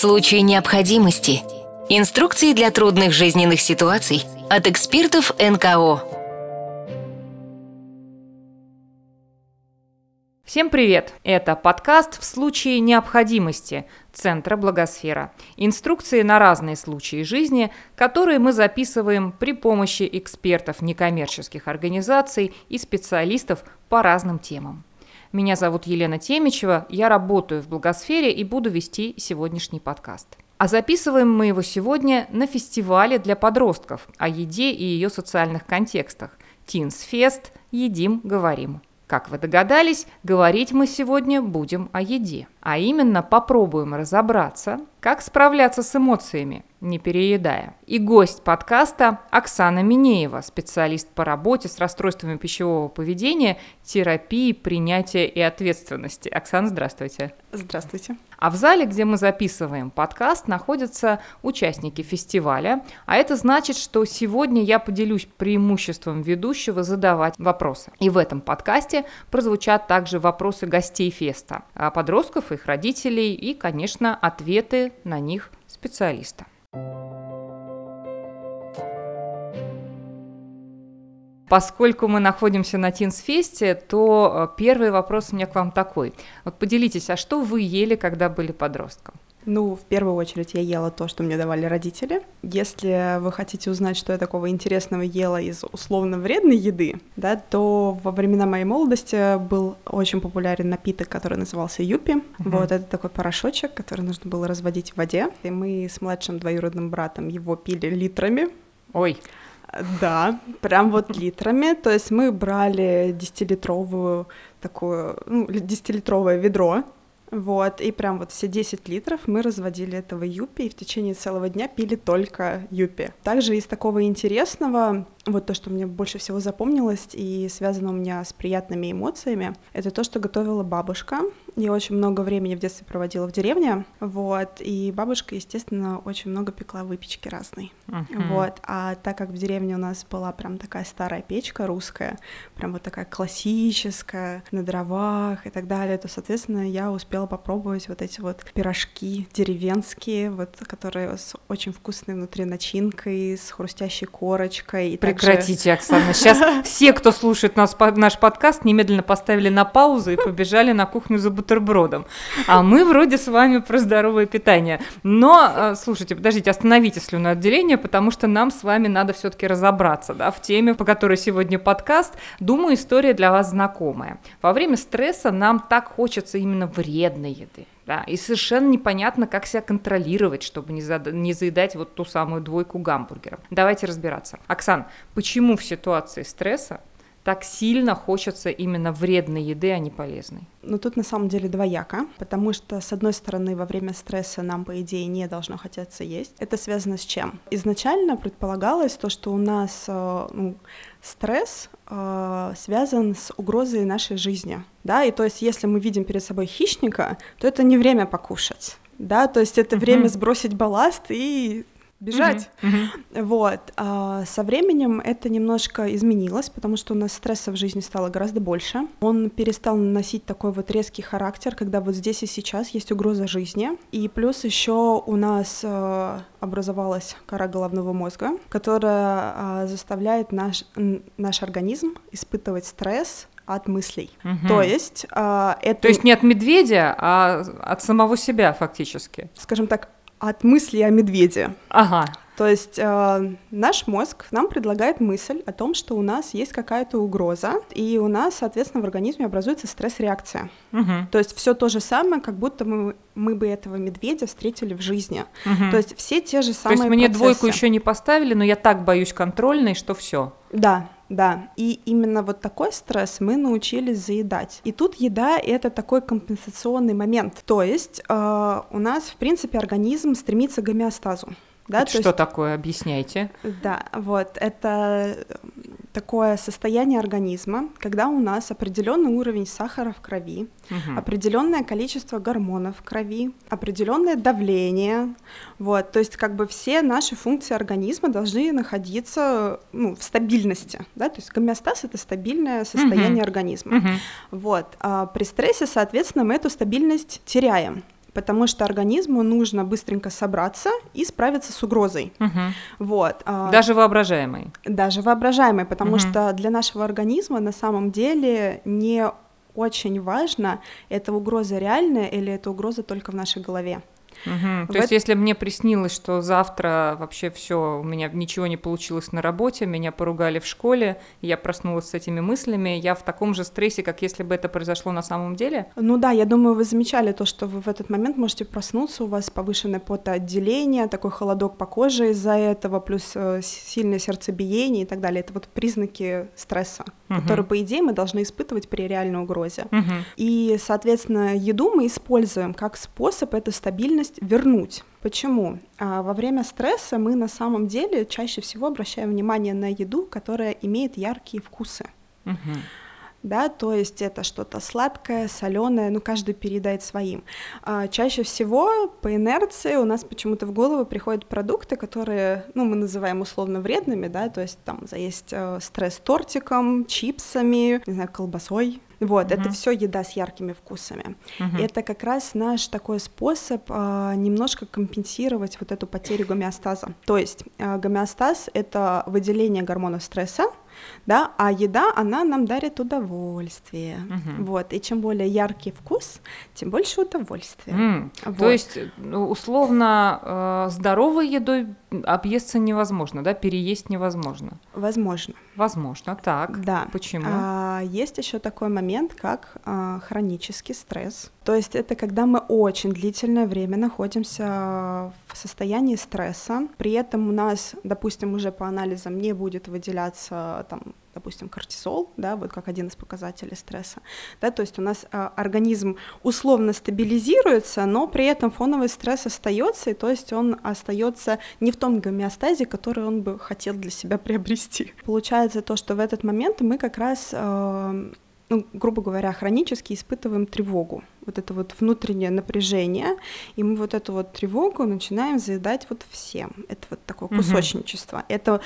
случае необходимости. Инструкции для трудных жизненных ситуаций от экспертов НКО. Всем привет! Это подкаст «В случае необходимости» Центра Благосфера. Инструкции на разные случаи жизни, которые мы записываем при помощи экспертов некоммерческих организаций и специалистов по разным темам. Меня зовут Елена Темичева, я работаю в Благосфере и буду вести сегодняшний подкаст. А записываем мы его сегодня на фестивале для подростков о еде и ее социальных контекстах. Fest «Едим, говорим». Как вы догадались, говорить мы сегодня будем о еде. А именно попробуем разобраться, как справляться с эмоциями, не переедая. И гость подкаста Оксана Минеева, специалист по работе с расстройствами пищевого поведения, терапии, принятия и ответственности. Оксана, здравствуйте. Здравствуйте. А в зале, где мы записываем подкаст, находятся участники фестиваля. А это значит, что сегодня я поделюсь преимуществом ведущего задавать вопросы. И в этом подкасте прозвучат также вопросы гостей феста, а их родителей и, конечно, ответы на них специалиста. Поскольку мы находимся на Тинсфесте, то э, первый вопрос у меня к вам такой. Вот поделитесь, а что вы ели, когда были подростком? Ну, в первую очередь я ела то, что мне давали родители. Если вы хотите узнать, что я такого интересного ела из условно вредной еды, да, то во времена моей молодости был очень популярен напиток, который назывался юпи. Uh-huh. Вот это такой порошочек, который нужно было разводить в воде. И мы с младшим двоюродным братом его пили литрами. Ой. Да, прям вот литрами. То есть мы брали 10-литровую такую, ну, 10-литровое ведро вот, и прям вот все 10 литров мы разводили этого юпи, и в течение целого дня пили только юпи. Также из такого интересного вот то, что мне больше всего запомнилось и связано у меня с приятными эмоциями, это то, что готовила бабушка. Я очень много времени в детстве проводила в деревне, вот, и бабушка, естественно, очень много пекла выпечки разной, uh-huh. вот, а так как в деревне у нас была прям такая старая печка русская, прям вот такая классическая, на дровах и так далее, то, соответственно, я успела попробовать вот эти вот пирожки деревенские, вот, которые с очень вкусной внутри начинкой, с хрустящей корочкой, и Прекратите, Оксана. Сейчас все, кто слушает нас, наш подкаст, немедленно поставили на паузу и побежали на кухню за бутербродом. А мы вроде с вами про здоровое питание. Но, э, слушайте, подождите, остановите слюноотделение, потому что нам с вами надо все-таки разобраться да, в теме, по которой сегодня подкаст. Думаю, история для вас знакомая. Во время стресса нам так хочется именно вредной еды. Да, и совершенно непонятно, как себя контролировать, чтобы не, зада- не заедать вот ту самую двойку гамбургеров. Давайте разбираться. Оксан, почему в ситуации стресса так сильно хочется именно вредной еды, а не полезной? Ну, тут на самом деле двояко, потому что, с одной стороны, во время стресса нам, по идее, не должно хотеться есть. Это связано с чем? Изначально предполагалось то, что у нас э, ну, стресс э, связан с угрозой нашей жизни, да, и то есть если мы видим перед собой хищника, то это не время покушать, да, то есть это uh-huh. время сбросить балласт и бежать. Uh-huh. Uh-huh. Вот. А со временем это немножко изменилось, потому что у нас стресса в жизни стало гораздо больше. Он перестал носить такой вот резкий характер, когда вот здесь и сейчас есть угроза жизни. И плюс еще у нас э, образовалась кора головного мозга, которая э, заставляет наш, наш организм испытывать стресс от мыслей. Угу. То есть э, это... То есть не от медведя, а от самого себя фактически. Скажем так, от мысли о медведе. Ага. То есть э, наш мозг нам предлагает мысль о том, что у нас есть какая-то угроза, и у нас, соответственно, в организме образуется стресс-реакция. Угу. То есть все то же самое, как будто мы, мы бы этого медведя встретили в жизни. Угу. То есть все те же самые. То есть мне процессы. двойку еще не поставили, но я так боюсь контрольной, что все. Да, да, и именно вот такой стресс мы научились заедать. И тут еда — это такой компенсационный момент. То есть э, у нас, в принципе, организм стремится к гомеостазу. Да, это что есть, такое? Объясняйте. Да, вот это такое состояние организма, когда у нас определенный уровень сахара в крови, угу. определенное количество гормонов в крови, определенное давление, вот, то есть как бы все наши функции организма должны находиться ну, в стабильности, да, то есть гомеостаз это стабильное состояние угу. организма, угу. вот, а при стрессе, соответственно, мы эту стабильность теряем, потому что организму нужно быстренько собраться и справиться с угрозой. Угу. Вот. а, Даже воображаемый. Даже воображаемой, потому Мгм. что для нашего организма на самом деле не очень важно, это угроза реальная или это угроза только в нашей голове. В То есть, эт- если мне приснилось, что завтра вообще все, у меня ничего не получилось на работе, меня поругали в школе, я проснулась с этими мыслями, я в таком же стрессе, как если бы это произошло на самом деле. Ну да, я думаю, вы замечали то, что вы в этот момент можете проснуться, у вас повышенное потоотделение, такой холодок по коже из-за этого, плюс э, сильное сердцебиение и так далее. Это вот признаки стресса, Мгм. которые, по идее, мы должны испытывать при реальной угрозе. Мгм. И, соответственно, еду мы используем как способ эту стабильность вернуть. Почему? А, во время стресса мы на самом деле чаще всего обращаем внимание на еду, которая имеет яркие вкусы. Мгм. Да, то есть это что-то сладкое, соленое, ну каждый передает своим. А, чаще всего по инерции у нас почему-то в голову приходят продукты, которые, ну мы называем условно вредными, да, то есть там заесть э, стресс тортиком, чипсами, не знаю, колбасой. Вот, это Мгм. все еда с яркими вкусами. Мгм. Это как раз наш такой способ а, немножко компенсировать вот эту потерю гомеостаза. То есть а, гомеостаз — это выделение гормонов стресса, да, а еда, она нам дарит удовольствие. Мгм. Вот, и чем более яркий вкус, тем больше удовольствия. То Вот. есть, ну, условно, э, здоровой едой объесться невозможно, да, переесть невозможно. Возможно. Возможно, так. Да. Почему? А, есть еще такой момент, как а, хронический стресс. То есть это когда мы очень длительное время находимся в состоянии стресса, при этом у нас, допустим, уже по анализам не будет выделяться там допустим, кортизол, да, вот как один из показателей стресса, да, то есть у нас а, организм условно стабилизируется, но при этом фоновый стресс остается, и то есть он остается не в том гомеостазе, который он бы хотел для себя приобрести. Получается то, что в этот момент мы как раз э, ну, грубо говоря, хронически испытываем тревогу, вот это вот внутреннее напряжение, и мы вот эту вот тревогу начинаем заедать вот всем. Это вот такое кусочничество. Это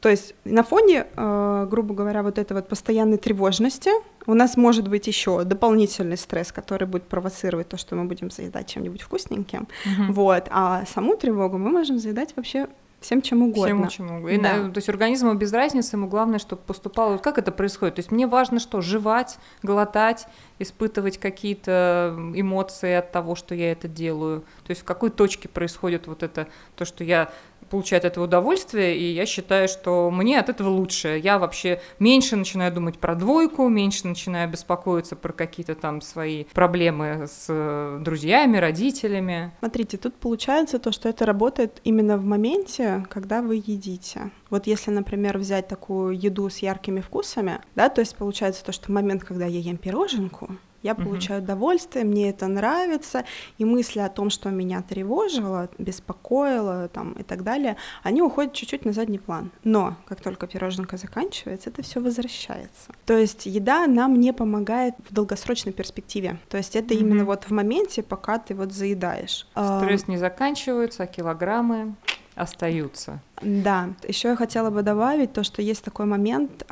то есть на фоне, э, грубо говоря, вот этой вот постоянной тревожности у нас может быть еще дополнительный стресс, который будет провоцировать то, что мы будем заедать чем-нибудь вкусненьким. Мгм. Вот. А саму тревогу мы можем заедать вообще всем чем угодно. Всему чему угодно. И Да. на- То есть организму без разницы, ему главное, чтобы поступало. Вот Как это происходит? То есть мне важно что? Жевать, глотать, испытывать какие-то эмоции от того, что я это делаю. То есть в какой точке происходит вот это, то, что я получаю от этого удовольствие, и я считаю, что мне от этого лучше. Я вообще меньше начинаю думать про двойку, меньше начинаю беспокоиться про какие-то там свои проблемы с э, друзьями, родителями. Смотрите, тут получается то, что это работает именно в моменте, когда вы едите. Вот если, например, взять такую еду с яркими вкусами, да, то есть получается то, что момент, когда я ем пироженку, я получаю удовольствие, мне это нравится, и мысли о том, что меня тревожило, беспокоило там, и так далее, они уходят чуть-чуть на задний план. Но как только пироженка заканчивается, это все возвращается. То есть еда нам не помогает в долгосрочной перспективе. То есть это Мгм. именно вот в моменте, пока ты вот заедаешь. Стресс не заканчивается, а килограммы остаются. Да, еще я хотела бы добавить то, что есть такой момент,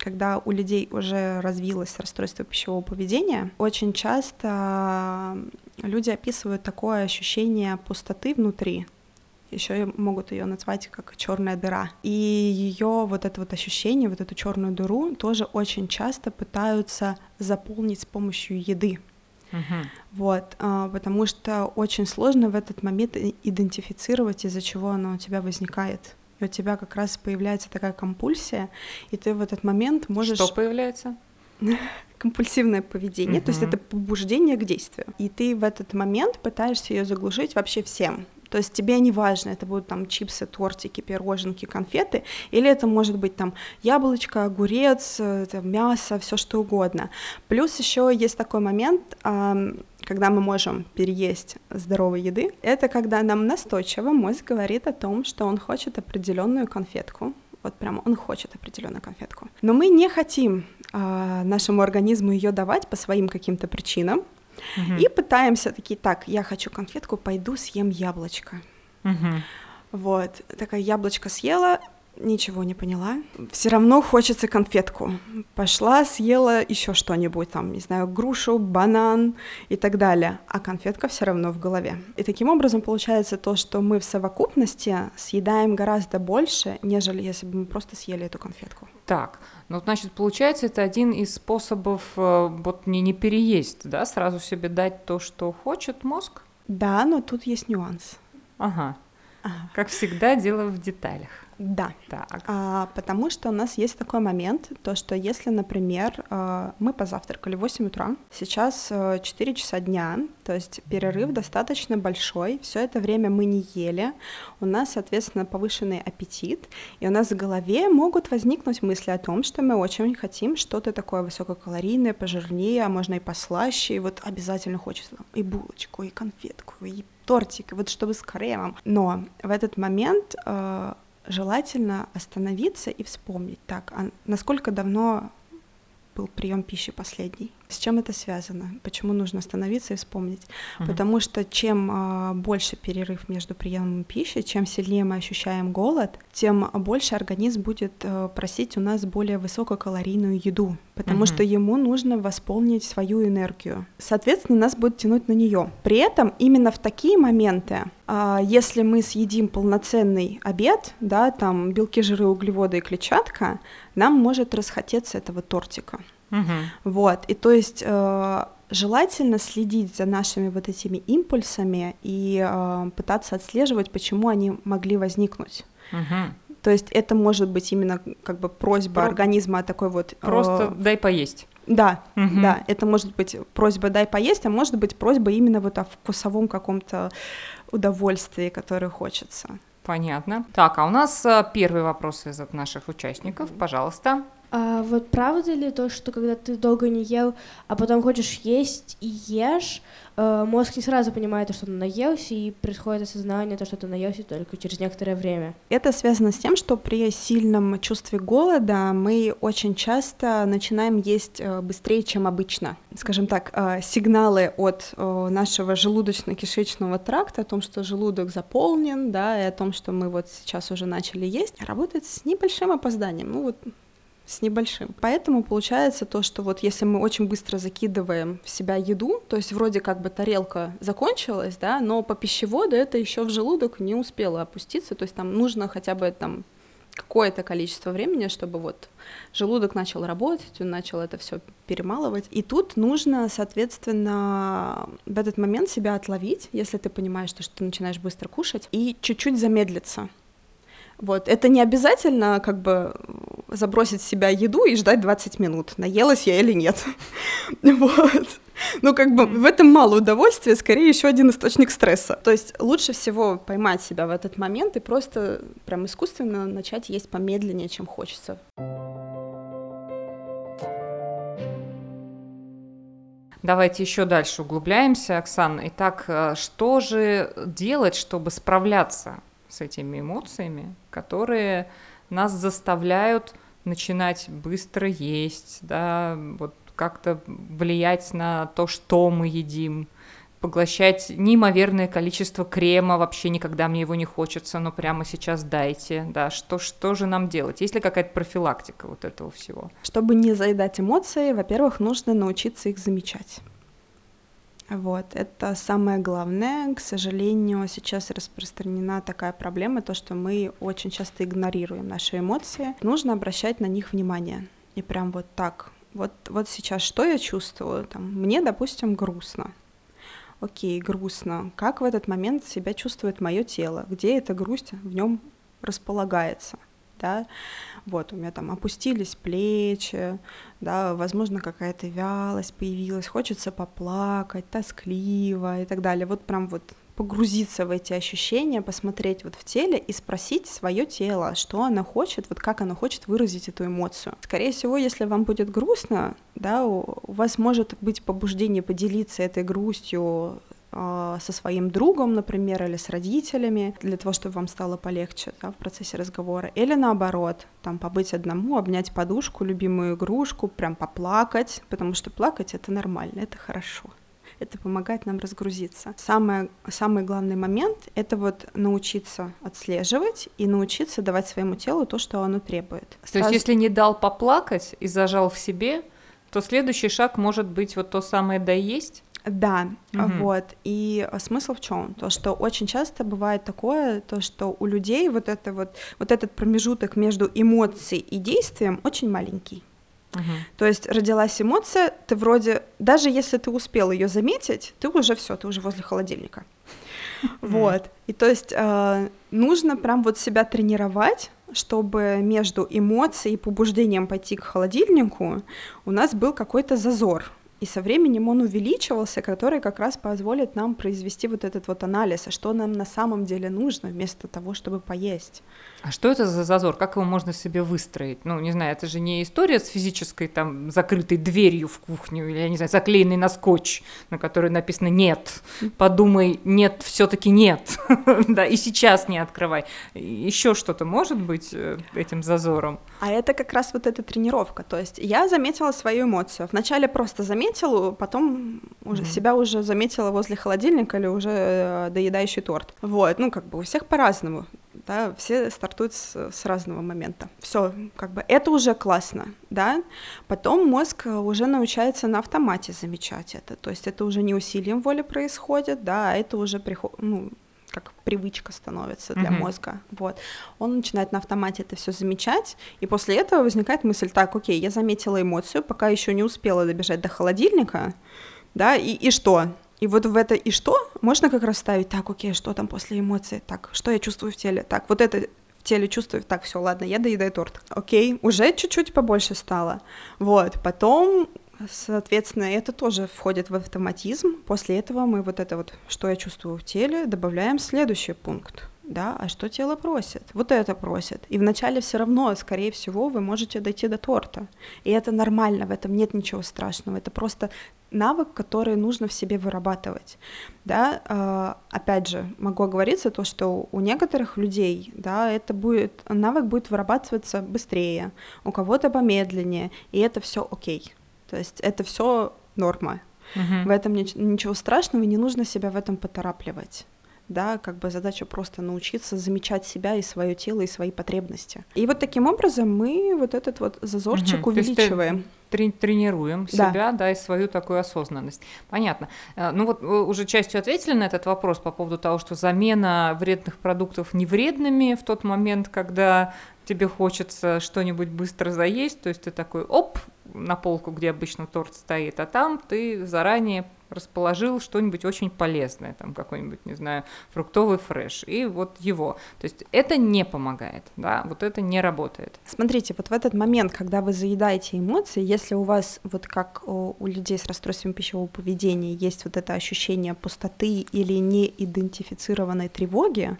когда у людей уже развилось расстройство пищевого поведения, очень часто ам, люди описывают такое ощущение пустоты внутри. Еще могут ее назвать как черная дыра. И ее вот это вот ощущение, вот эту черную дыру тоже очень часто пытаются заполнить с помощью еды. Мгм. Вот, а, потому что очень сложно в этот момент идентифицировать, из-за чего оно у тебя возникает. И у тебя как раз появляется такая компульсия, и ты в этот момент можешь... Что появляется? Компульсивное поведение, то есть это побуждение к действию. И ты в этот момент пытаешься ее заглушить вообще всем. То есть тебе не важно, это будут там чипсы, тортики, пироженки, конфеты, или это может быть там яблочко, огурец, э, мясо, все что угодно. Плюс еще есть такой момент, когда мы можем переесть здоровой еды, это когда нам настойчиво мозг говорит о том, что он хочет определенную конфетку. Вот прямо он хочет определенную конфетку. Но мы не хотим а, нашему организму ее давать по своим каким-то причинам. Мгм. И пытаемся такие, так, я хочу конфетку, пойду съем яблочко. Мгм. Вот, такая яблочко съела, Ничего не поняла. Все равно хочется конфетку. Пошла, съела еще что-нибудь, там, не знаю, грушу, банан и так далее. А конфетка все равно в голове. И таким образом получается то, что мы в совокупности съедаем гораздо больше, нежели если бы мы просто съели эту конфетку. Так, ну, значит, получается, это один из способов э, вот не, не переесть, да, сразу себе дать то, что хочет мозг? Да, но тут есть нюанс. Ага. ага. Как всегда, дело в деталях. Да. Так. А, потому что у нас есть такой момент, то что если, например, а, мы позавтракали в 8 утра, сейчас 4 а, часа дня, то есть перерыв достаточно большой, все это время мы не ели, у нас, соответственно, повышенный аппетит, и у нас в голове могут возникнуть мысли о том, что мы очень хотим что-то такое высококалорийное, пожирнее, а можно и послаще, и вот обязательно хочется там, и булочку, и конфетку, и тортик, вот чтобы с кремом. Но в этот момент желательно остановиться и вспомнить, так, а насколько давно был прием пищи последний? С чем это связано? Почему нужно остановиться и вспомнить? Угу. Потому что чем а, больше перерыв между приемом пищи, чем сильнее мы ощущаем голод, тем больше организм будет а, просить у нас более высококалорийную еду, потому угу. что ему нужно восполнить свою энергию. Соответственно, нас будет тянуть на нее. При этом именно в такие моменты, а, если мы съедим полноценный обед, да, там белки, жиры, углеводы и клетчатка, нам может расхотеться этого тортика. Угу. Вот, и то есть э, желательно следить за нашими вот этими импульсами и э, пытаться отслеживать, почему они могли возникнуть. Угу. То есть это может быть именно как бы просьба Про... организма такой вот... Просто э... дай поесть. Да, угу. да, это может быть просьба дай поесть, а может быть просьба именно вот о вкусовом каком-то удовольствии, которое хочется. Понятно. Так, а у нас э, первый вопрос из от наших участников, пожалуйста. А вот правда ли то, что когда ты долго не ел, а потом хочешь есть и ешь, э, мозг не сразу понимает, что он наелся, и происходит осознание, то, что ты наелся только через некоторое время? Это связано с тем, что при сильном чувстве голода мы очень часто начинаем есть э, быстрее, чем обычно. Скажем так, э, сигналы от нашего желудочно-кишечного тракта о том, что желудок заполнен, да, и о том, что мы вот сейчас уже начали есть, работают с небольшим опозданием. Ну вот с небольшим. Поэтому получается то, что вот если мы очень быстро закидываем в себя еду, то есть вроде как бы тарелка закончилась, да, но по пищеводу это еще в желудок не успело опуститься, то есть там нужно хотя бы там какое-то количество времени, чтобы вот желудок начал работать, он начал это все перемалывать. И тут нужно, соответственно, в этот момент себя отловить, если ты понимаешь, что ты начинаешь быстро кушать, и чуть-чуть замедлиться. Вот, это не обязательно как бы забросить в себя еду и ждать 20 минут, наелась я или нет. Вот. Ну, как бы в этом мало удовольствия, скорее еще один источник стресса. То есть лучше всего поймать себя в этот момент и просто прям искусственно начать есть помедленнее, чем хочется. Давайте еще дальше углубляемся, Оксана. Итак, э, что же делать, чтобы справляться с этими эмоциями, которые нас заставляют начинать быстро есть, да, вот как-то влиять на то, что мы едим, поглощать неимоверное количество крема, вообще никогда мне его не хочется, но прямо сейчас дайте, да, что, что же нам делать? Есть ли какая-то профилактика вот этого всего? Чтобы не заедать эмоции, во-первых, нужно научиться их замечать. Вот, это самое главное. К сожалению, сейчас распространена такая проблема, то, что мы очень часто игнорируем наши эмоции. Нужно обращать на них внимание. И прям вот так. Вот, вот сейчас что я чувствую? Там, мне, допустим, грустно. Окей, грустно. Как в этот момент себя чувствует мое тело? Где эта грусть в нем располагается? Да? Вот, у меня там опустились плечи, да, возможно, какая-то вялость появилась, хочется поплакать, тоскливо и так далее. Вот прям вот погрузиться в эти ощущения, посмотреть вот в теле и спросить свое тело, что оно хочет, вот как оно хочет выразить эту эмоцию. Скорее всего, если вам будет грустно, да, у вас может быть побуждение поделиться этой грустью со своим другом, например, или с родителями, для того, чтобы вам стало полегче да, в процессе разговора, или наоборот, там побыть одному, обнять подушку, любимую игрушку, прям поплакать, потому что плакать это нормально, это хорошо. это помогает нам разгрузиться. Самое, самый главный момент — это вот научиться отслеживать и научиться давать своему телу то, что оно требует. То есть если не дал поплакать и зажал в себе, то следующий шаг может быть вот то самое «да есть». Да, Мгм. вот. И смысл в чем? То, что очень часто бывает такое, то, что у людей вот, это вот, вот этот промежуток между эмоцией и действием очень маленький. То есть родилась эмоция, ты вроде, даже если ты успел ее заметить, ты уже все, ты уже возле холодильника. Вот. И то есть э, нужно прям вот себя тренировать, чтобы между эмоцией и побуждением пойти к холодильнику у нас был какой-то зазор. И со временем он увеличивался, который как раз позволит нам произвести вот этот вот анализ, а что нам на самом деле нужно, вместо того, чтобы поесть. А что это за зазор? Как его можно себе выстроить? Ну, не знаю, это же не история с физической там закрытой дверью в кухню или, я не знаю, заклеенной на скотч, на которой написано «нет». Подумай, нет, все таки нет. Да, и сейчас не открывай. Еще что-то может быть э, этим зазором? А это как раз вот эта тренировка. То есть я заметила свою эмоцию. Вначале просто заметила, потом уже Мгм. себя уже заметила возле холодильника или уже э, доедающий торт. Вот, ну как бы у всех по-разному. Да, все стартуют с, с разного момента. Все, как бы это уже классно, да. Потом мозг уже научается на автомате замечать это. То есть это уже не усилием воли происходит, да, а это уже приход, ну, как привычка становится для Мгм. мозга. Вот. Он начинает на автомате это все замечать, и после этого возникает мысль: так, окей, я заметила эмоцию, пока еще не успела добежать до холодильника, да, и, и что? И вот в это и что можно как раз ставить, так, окей, что там после эмоций, так, что я чувствую в теле, так, вот это в теле чувствую, так, все, ладно, я доедаю торт, окей, уже чуть-чуть побольше стало, вот, потом Соответственно, это тоже входит в автоматизм. После этого мы вот это вот, что я чувствую в теле, добавляем следующий пункт. Да, а что тело просит? Вот это просит. И вначале все равно, скорее всего, вы можете дойти до торта. И это нормально, в этом нет ничего страшного. Это просто навык, который нужно в себе вырабатывать. Да, а, опять же, могу оговориться то, что у некоторых людей, да, это будет навык будет вырабатываться быстрее, у кого-то помедленнее, и это все окей. То есть это все норма. Мгм. В этом нич- ничего страшного, не нужно себя в этом поторапливать. Да, как бы задача просто научиться замечать себя и свое тело, и свои потребности. И вот таким образом мы вот этот вот зазорчик ты увеличиваем. трени- тренируем Да. себя, да, и свою такую осознанность. Понятно. Э, Ну вот вы уже частью ответили на этот вопрос по поводу того, что замена вредных продуктов невредными в тот момент, когда тебе хочется что-нибудь быстро заесть, то есть ты такой, оп, на полку, где обычно торт стоит, а там ты заранее расположил что-нибудь очень полезное, там какой-нибудь, не знаю, фруктовый фреш, и вот его. То есть это не помогает, да, вот это не работает. Смотрите, вот в этот момент, когда вы заедаете эмоции, если у вас, вот как у, людей с расстройством пищевого поведения, есть вот это ощущение пустоты или неидентифицированной тревоги,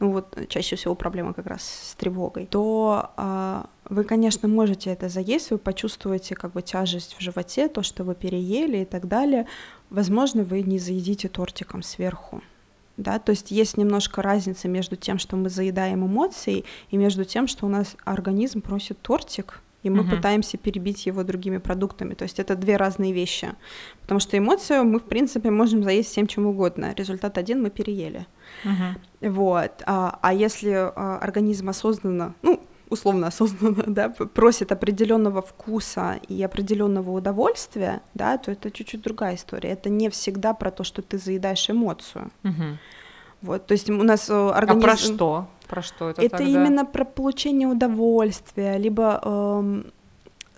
ну вот чаще всего проблема как раз с тревогой, то а, вы, конечно, можете это заесть, вы почувствуете как бы тяжесть в животе, то, что вы переели и так далее. Возможно, вы не заедите тортиком сверху. Да, то есть есть немножко разница между тем, что мы заедаем эмоции, и между тем, что у нас организм просит тортик, и мы Мгм. пытаемся перебить его другими продуктами. То есть это две разные вещи. Потому что эмоцию мы, в принципе, можем заесть всем чем угодно. Результат один мы переели. Мгм. Вот. А, а если а, организм осознанно, ну, условно осознанно, да, просит определенного вкуса и определенного удовольствия, да, то это чуть-чуть другая история. Это не всегда про то, что ты заедаешь эмоцию. Мгм. Вот. То есть у нас э, организм... А про что? Про что это Это тогда? именно про получение удовольствия, либо, эм,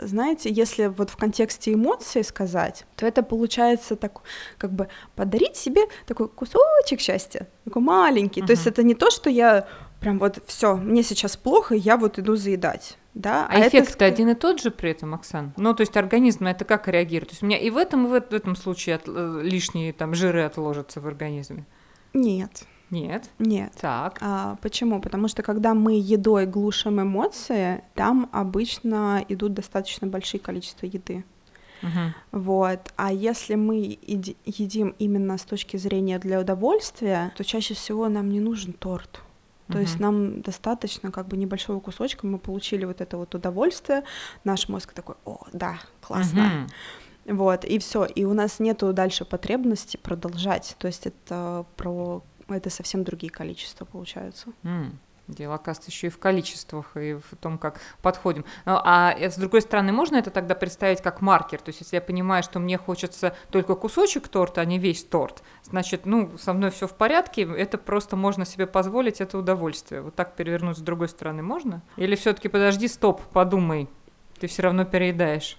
знаете, если вот в контексте эмоций сказать, то это получается так, как бы подарить себе такой кусочек счастья, такой маленький. То есть это не то, что я прям вот все, мне сейчас плохо, я вот иду заедать. Да, А, это эффект ск- один и тот же при этом, Оксан? Ну, то есть организм на это как реагирует? То есть у меня и в этом, и в, в этом случае от- э, лишние там жиры отложатся в организме? Нет, Нет. нет. Так. А, почему? Потому что когда мы едой глушим эмоции, там обычно идут достаточно большие количества еды. Мгм. Вот. А если мы еди- едим именно с точки зрения для удовольствия, то чаще всего нам не нужен торт. То есть Мгм. нам достаточно как бы небольшого кусочка, мы получили вот это вот удовольствие, наш мозг такой, о, да, классно. Мгм. Вот, и все. И у нас нету дальше потребности продолжать. То есть это про это совсем другие количества получаются. Mm. Дело, оказывается, еще и в количествах, и в том, как подходим. Ну, а с другой стороны, можно это тогда представить как маркер? То есть, если я понимаю, что мне хочется только кусочек торта, а не весь торт, значит, ну, со мной все в порядке, это просто можно себе позволить, это удовольствие. Вот так перевернуть с другой стороны можно? Или все-таки подожди, стоп, подумай, ты все равно переедаешь?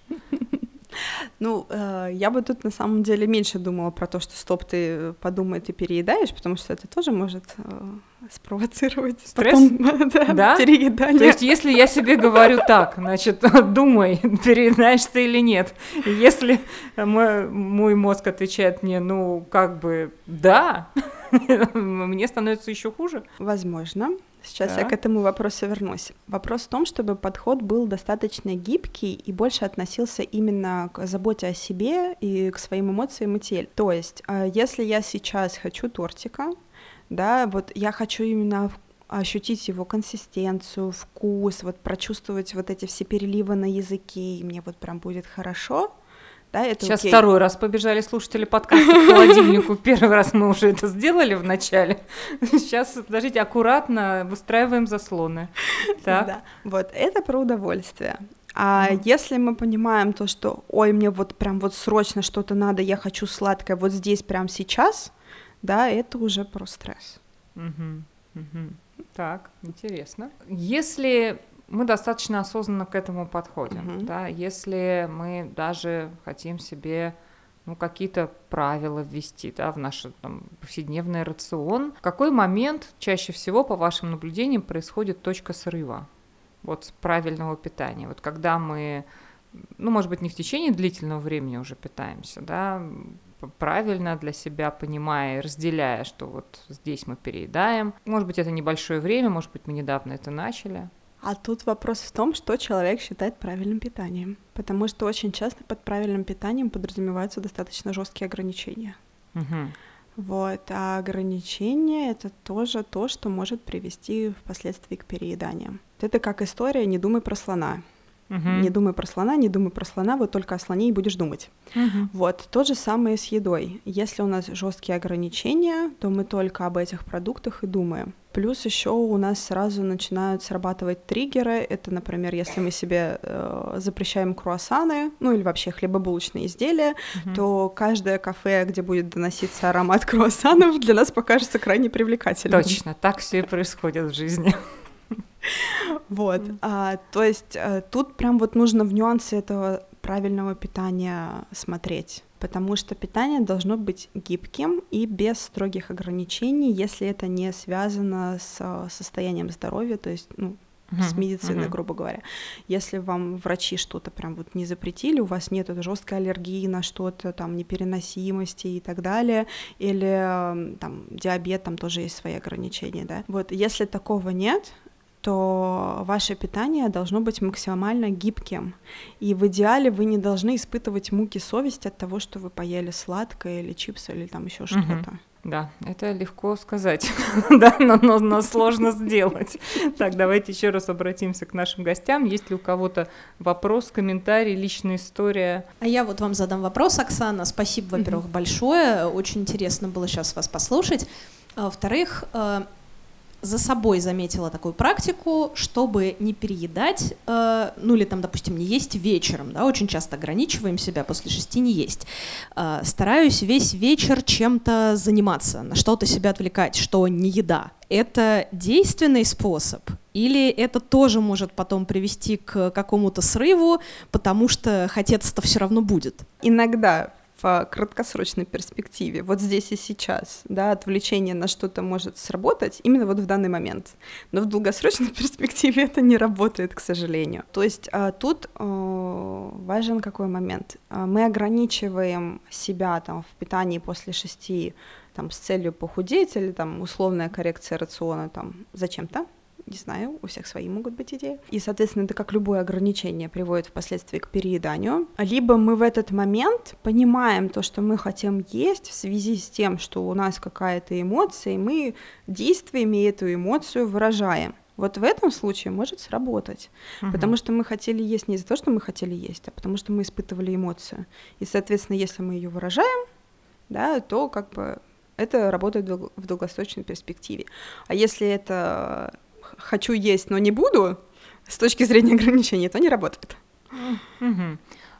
Ну, э, я бы тут на самом деле меньше думала про то, что стоп, ты подумай, ты переедаешь, потому что это тоже может э, спровоцировать стресс, потом, да, да? переедание. То есть, если я себе говорю так, значит, думай, переедаешь ты или нет. если мой, мой мозг отвечает мне, ну, как бы, да, мне становится еще хуже. Возможно. Сейчас да. я к этому вопросу вернусь. Вопрос в том, чтобы подход был достаточно гибкий и больше относился именно к заботе о себе и к своим эмоциям и телу. То есть, а, если я сейчас хочу тортика, да, вот я хочу именно ощутить его консистенцию, вкус, вот прочувствовать вот эти все переливы на языке, и мне вот прям будет хорошо, да, это Сейчас окей. второй раз побежали слушатели подкаста к холодильнику. Первый раз мы уже это сделали в начале. Сейчас, подождите, аккуратно выстраиваем заслоны. Так. Да. Вот, это про удовольствие. А если мы понимаем то, что, ой, мне вот прям вот срочно что-то надо, я хочу сладкое вот здесь прям сейчас, да, это уже про стресс. Mm-hmm. Mm-hmm. Так, интересно. Если мы достаточно осознанно к этому подходим. Mm-hmm. Да? Если мы даже хотим себе ну, какие-то правила ввести да, в наш там, повседневный рацион, в какой момент чаще всего, по вашим наблюдениям, происходит точка срыва вот с правильного питания? Вот когда мы, ну, может быть, не в течение длительного времени уже питаемся, да, правильно для себя, понимая и разделяя, что вот здесь мы переедаем. Может быть, это небольшое время, может быть, мы недавно это начали. А тут вопрос в том, что человек считает правильным питанием. Потому что очень часто под правильным питанием подразумеваются достаточно жесткие ограничения. Угу. Вот, а ограничения это тоже то, что может привести впоследствии к перееданиям. Это как история «не думай про слона». Угу. Не думай про слона, не думай про слона, вот только о слоне и будешь думать. Угу. Вот, то же самое с едой. Если у нас жесткие ограничения, то мы только об этих продуктах и думаем. Плюс еще у нас сразу начинают срабатывать триггеры. Это, например, если мы себе э, запрещаем круассаны, ну или вообще хлебобулочные изделия, угу. то каждое кафе, где будет доноситься аромат круассанов, для нас покажется крайне привлекательным. Точно, так все и происходит в жизни. Вот, а, то есть а, тут прям вот нужно в нюансы этого правильного питания смотреть, потому что питание должно быть гибким и без строгих ограничений, если это не связано с а, состоянием здоровья, то есть, ну, с медициной, грубо говоря. Если вам врачи что-то прям вот не запретили, у вас нет жесткой аллергии на что-то, там, непереносимости и так далее, или там диабет, там тоже есть свои ограничения, да. Вот, если такого нет, то ваше питание должно быть максимально гибким. И в идеале вы не должны испытывать муки совести от того, что вы поели сладкое или чипсы или там еще что-то. Да, это легко сказать, да, но, но, но сложно сделать. Так, давайте еще раз обратимся к нашим гостям. Есть ли у кого-то вопрос, комментарий, личная история? А я вот вам задам вопрос, Оксана. Спасибо, во-первых, большое. Очень интересно было сейчас вас послушать. А, во-вторых, э, за собой заметила такую практику, чтобы не переедать, э, ну или там, допустим, не есть вечером, да, очень часто ограничиваем себя после шести не есть. Э, стараюсь весь вечер чем-то заниматься, на что-то себя отвлекать, что не еда. Это действенный способ? Или это тоже может потом привести к какому-то срыву, потому что хотеться-то все равно будет? Иногда в краткосрочной перспективе, вот здесь и сейчас, да, отвлечение на что-то может сработать именно вот в данный момент, но в долгосрочной перспективе это не работает, к сожалению. То есть а, тут а, важен какой момент. А, мы ограничиваем себя там в питании после шести там с целью похудеть или там условная коррекция рациона там зачем-то, не знаю, у всех свои могут быть идеи. И, соответственно, это как любое ограничение приводит впоследствии к перееданию. Либо мы в этот момент понимаем то, что мы хотим есть в связи с тем, что у нас какая-то эмоция, и мы действиями эту эмоцию выражаем. Вот в этом случае может сработать, Мгм. потому что мы хотели есть не из-за того, что мы хотели есть, а потому что мы испытывали эмоцию. И, соответственно, если мы ее выражаем, да, то как бы это работает в дол- в долгосрочной перспективе. А если это хочу есть, но не буду, с точки зрения ограничений, то не работает.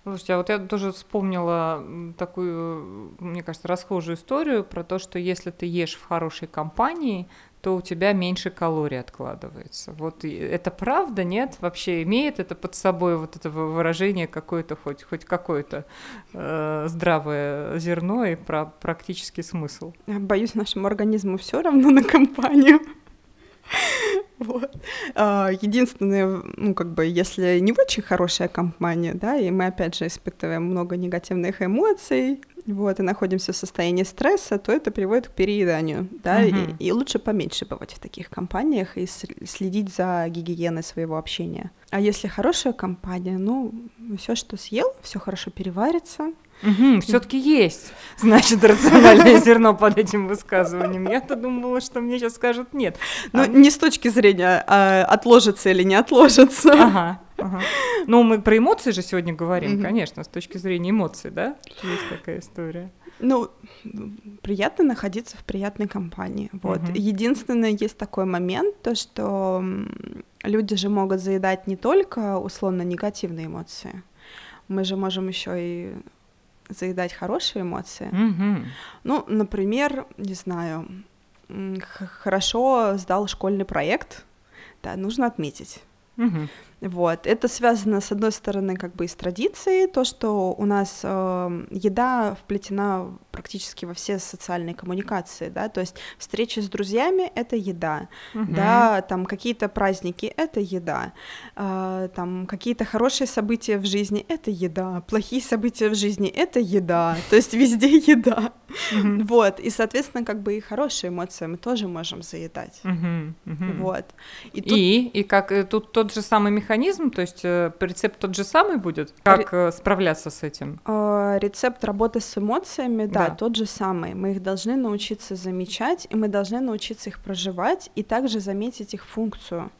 Слушайте, а вот я тоже вспомнила такую, мне кажется, расхожую историю про то, что если ты ешь в хорошей компании, то у тебя меньше калорий откладывается. Вот это правда, нет? Вообще имеет это под собой вот это вы- выражение какое-то, хоть, хоть какое-то э, здравое зерно и про практический смысл? Боюсь, нашему организму все равно на компанию. Вот. А, Единственное, ну, как бы, если не очень хорошая компания, да, и мы, опять же, испытываем много негативных эмоций, вот, и находимся в состоянии стресса, то это приводит к перееданию, да, и, Мгм. и лучше поменьше бывать в таких компаниях и следить за гигиеной своего общения. А если хорошая компания, ну, все, что съел, все хорошо переварится, все-таки есть, значит, рациональное зерно под этим высказыванием. Я-то думала, что мне сейчас скажут нет. Ну, А, не с точки зрения, а, отложится или не отложится. Ага, ага. Ну, мы про эмоции же сегодня говорим, Мгм. конечно, с точки зрения эмоций, да? Есть такая история. Ну, приятно находиться в приятной компании. Вот. Мгм. Единственное, есть такой момент, то что люди же могут заедать не только условно негативные эмоции. Мы же можем еще и заедать хорошие эмоции. Мгм. Ну, например, не знаю, хорошо сдал школьный проект, да, нужно отметить. Мгм. Вот. Это связано, с одной стороны, как бы и с традицией, то, что у нас э, еда вплетена практически во все социальные коммуникации, да, то есть встречи с друзьями — это еда, Мгм. да, там какие-то праздники — это еда, э, там какие-то хорошие события в жизни — это еда, плохие события в жизни — это еда, то есть везде еда, вот, и, соответственно, как бы и хорошие эмоции мы тоже можем заедать, вот. И тут И, и как э, тут тот же самый механизм, то есть э, рецепт тот же самый будет, как э, справляться с этим? Э, Рецепт работы с эмоциями, да, Да. тот же самый. Мы их должны научиться замечать, и мы должны научиться их проживать, и также заметить их функцию.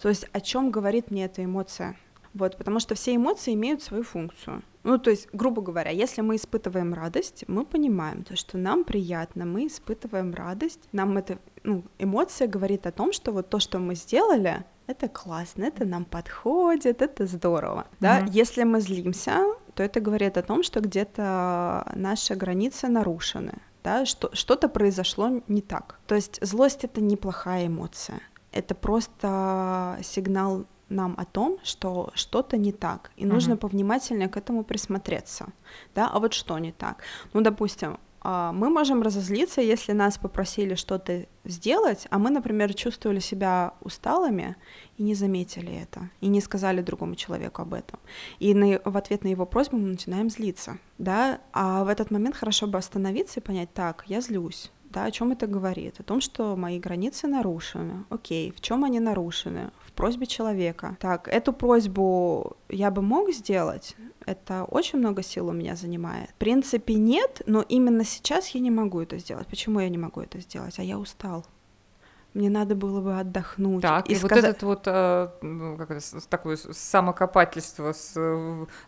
То есть о чем говорит мне эта эмоция? Вот, потому что все эмоции имеют свою функцию. Ну, то есть, грубо говоря, если мы испытываем радость, мы понимаем то, что нам приятно, мы испытываем радость, нам эта ну, эмоция говорит о том, что вот то, что мы сделали, это классно, это нам подходит, это здорово. Да? Если мы злимся, то это говорит о том, что где-то наши границы нарушены, да? что, что-то произошло не так. То есть злость это неплохая эмоция, это просто сигнал нам о том, что что-то не так, и нужно Мгм. повнимательнее к этому присмотреться, да, а вот что не так? Ну, допустим, мы можем разозлиться, если нас попросили что-то сделать, а мы, например, чувствовали себя усталыми и не заметили это, и не сказали другому человеку об этом. И на- в ответ на его просьбу мы начинаем злиться, да, а в этот момент хорошо бы остановиться и понять, так, я злюсь, да, о чем это говорит? О том, что мои границы нарушены. Окей, в чем они нарушены? В просьбе человека. Так, эту просьбу я бы мог сделать. Это очень много сил у меня занимает. В принципе, нет, но именно сейчас я не могу это сделать. Почему я не могу это сделать? А я устал. Мне надо было бы отдохнуть. Так, и, и вот сказа- этот вот э, как это, такое самокопательство с,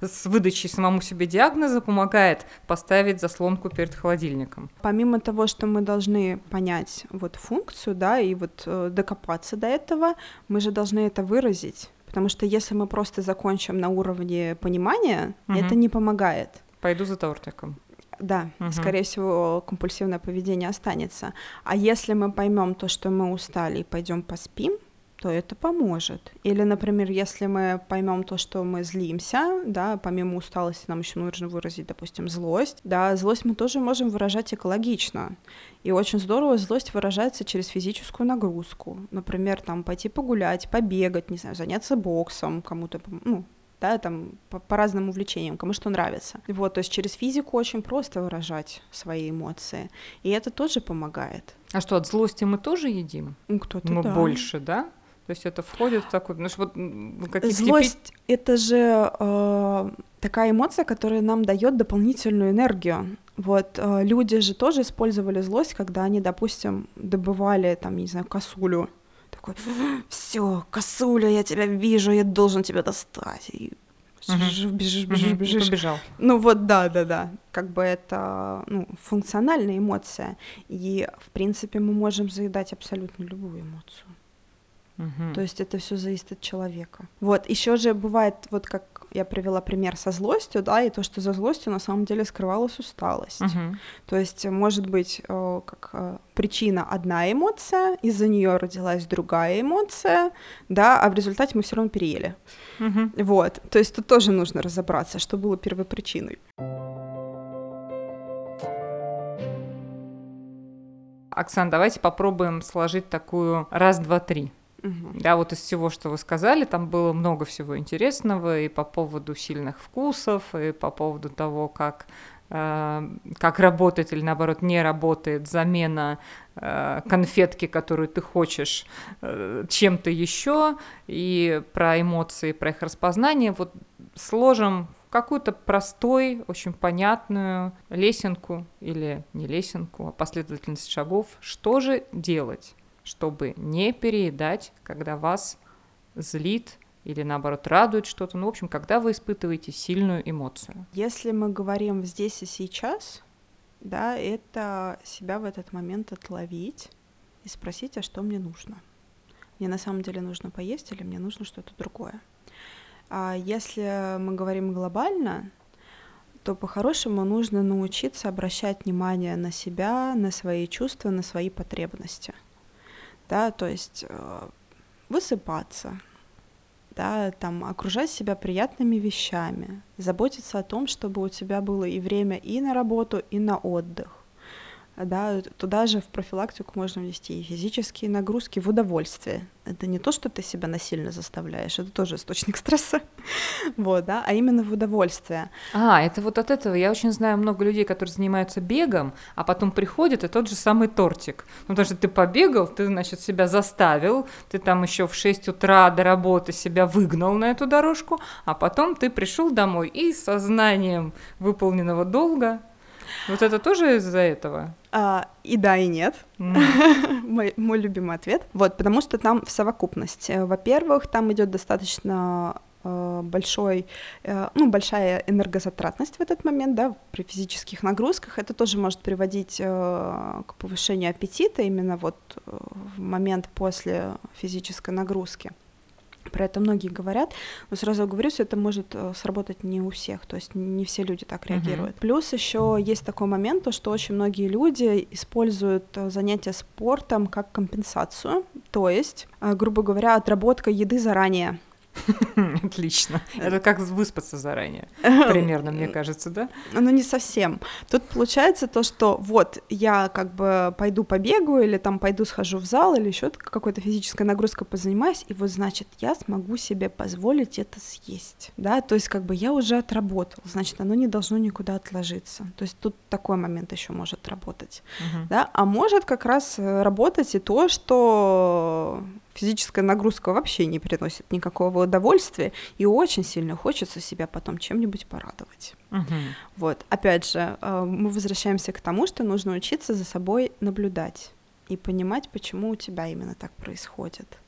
с выдачей самому себе диагноза помогает поставить заслонку перед холодильником. Помимо того, что мы должны понять вот функцию, да, и вот э, докопаться до этого, мы же должны это выразить. Потому что если мы просто закончим на уровне понимания, Мгм. это не помогает. Пойду за тортиком. Да, Мгм. скорее всего, компульсивное поведение останется. А если мы поймем то, что мы устали, и пойдем поспим, то это поможет. Или, например, если мы поймем то, что мы злимся, да, помимо усталости нам еще нужно выразить, допустим, злость, да, злость мы тоже можем выражать экологично. И очень здорово злость выражается через физическую нагрузку. Например, там пойти погулять, побегать, не знаю, заняться боксом, кому-то, ну, да, там по, по разным увлечениям, кому что нравится. Вот, то есть через физику очень просто выражать свои эмоции, и это тоже помогает. А что, от злости мы тоже едим? Ну, кто-то Мы да. больше, да? То есть это входит в такой, ну вот м, какие-то Злость это же э, такая эмоция, которая нам дает дополнительную энергию. Вот э, люди же тоже использовали злость, когда они, допустим, добывали там, не знаю, косулю. Так, такой, все, косуля, я тебя вижу, я должен тебя достать. И бежишь, бежишь, бежишь, бежишь. побежал. Ну вот, да, да, да. Как бы это ну, функциональная эмоция. И, в принципе, мы можем заедать абсолютно любую эмоцию. Мгм. То есть это все зависит от человека. Вот, еще же бывает, вот как я привела пример со злостью, да, и то, что за злостью на самом деле скрывалась усталость. Мгм. То есть может быть э, как э, причина одна эмоция, из-за нее родилась другая эмоция, да, а в результате мы все равно переели. Мгм. Вот, то есть тут тоже нужно разобраться, что было первопричиной. Оксан, давайте попробуем сложить такую раз, два, три. Мгм. Да, вот из всего, что вы сказали, там было много всего интересного и по поводу сильных вкусов, и по поводу того, как, э, как работает или наоборот не работает замена э, конфетки, которую ты хочешь, э, чем-то еще, и про эмоции, про их распознание. Вот сложим какую-то простой, очень понятную лесенку или не лесенку, а последовательность шагов. Что же делать? Чтобы не переедать, когда вас злит или наоборот радует что-то. Ну, в общем, когда вы испытываете сильную эмоцию. Если мы говорим здесь и сейчас, да, это себя в этот момент отловить и спросить, а что мне нужно? Мне на самом деле нужно поесть или мне нужно что-то другое? А если мы говорим глобально, то по-хорошему нужно научиться обращать внимание на себя, на свои чувства, на свои потребности. Да, то есть э, высыпаться, да, там, окружать себя приятными вещами, заботиться о том, чтобы у тебя было и время и на работу, и на отдых. Да, туда же в профилактику можно внести и физические нагрузки в удовольствие. Это не то, что ты себя насильно заставляешь, это тоже источник стресса, вот, да, а именно в удовольствие. А, это вот от этого. Я очень знаю много людей, которые занимаются бегом, а потом приходят, и тот же самый тортик. Ну, потому что ты побегал, ты, значит, себя заставил, ты там еще в 6 утра до работы себя выгнал на эту дорожку, а потом ты пришел домой и сознанием выполненного долга. Вот это тоже из-за этого? А, и да, и нет. М. мой, мой любимый ответ. Вот, потому что там в совокупности. Э, Во-первых, там идет достаточно э, большой, э, ну, большая энергозатратность в этот момент, да, при физических нагрузках. Это тоже может приводить к повышению аппетита именно вот в момент после физической нагрузки. Про это многие говорят, но сразу говорю, что это может э, сработать не у всех, то есть не все люди так реагируют. Плюс еще есть такой момент, то, что очень многие люди используют э, занятия спортом как компенсацию, то есть, э, грубо говоря, отработка еды заранее. Отлично. Это как выспаться заранее. Примерно, мне кажется, да? Ну, не совсем. Тут получается то, что вот я как бы пойду побегу или там пойду схожу в зал или еще какой-то физической нагрузкой позанимаюсь, и вот значит я смогу себе позволить это съесть, да, то есть как бы я уже отработал, значит оно не должно никуда отложиться. То есть тут такой момент еще может работать, Мгм. да, а может как раз э, работать и то, что физическая нагрузка вообще не приносит никакого удовольствия, и очень сильно хочется себя потом чем-нибудь порадовать. Мгм. Вот, опять же, э, мы возвращаемся к тому, что нужно учиться за собой наблюдать и понимать, почему у тебя именно так происходит.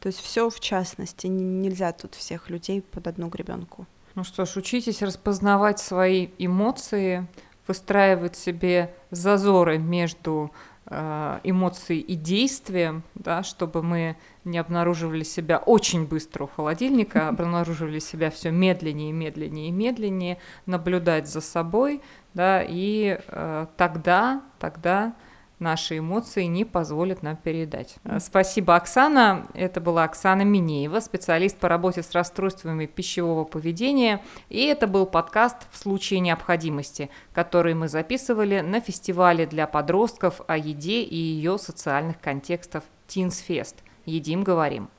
То есть все в частности, нельзя тут всех людей под одну гребенку. Ну что ж, учитесь распознавать свои эмоции, выстраивать себе зазоры между э, эмоцией и действием, да, чтобы мы не обнаруживали себя очень быстро у холодильника, а обнаруживали себя все медленнее, медленнее и медленнее, наблюдать за собой, да, и э, тогда, тогда наши эмоции не позволят нам передать. Э, Спасибо, Оксана. Это была Оксана Минеева, специалист по работе с расстройствами пищевого поведения. И это был подкаст «В случае необходимости», который мы записывали на фестивале для подростков о еде и ее социальных контекстах Teens Fest. Едим, говорим.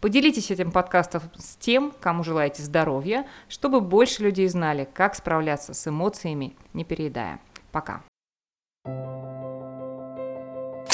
Поделитесь этим подкастом с тем, кому желаете здоровья, чтобы больше людей знали, как справляться с эмоциями, не переедая. Пока.